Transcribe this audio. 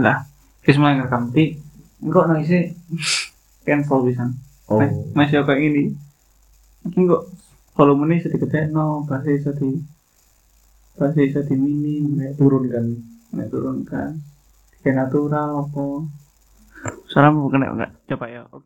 lah wis mulai ngerekam di enggak nang isi cancel bisa, oh. Mas- masih mungkin gini. Enggak volumenya sedikit no pasti bisa di pasti bisa di minim naik turunkan naik turunkan kayak natural apa? Salam bukan enggak coba ya oke.